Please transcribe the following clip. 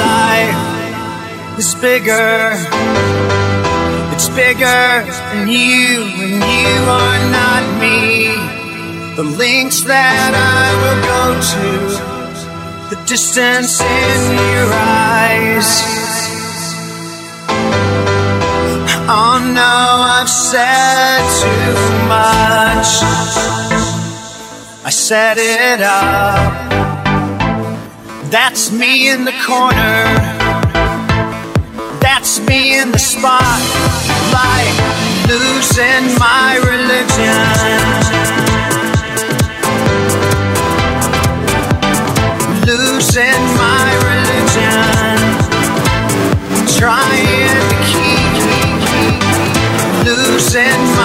Life is bigger. It's bigger than you, and you are not me. The links that I will go to, the distance in your eyes. Oh no, I've said too much. I set it up. That's me in the corner. That's me in the spot, like losing my religion. Losing my religion. Trying to keep losing my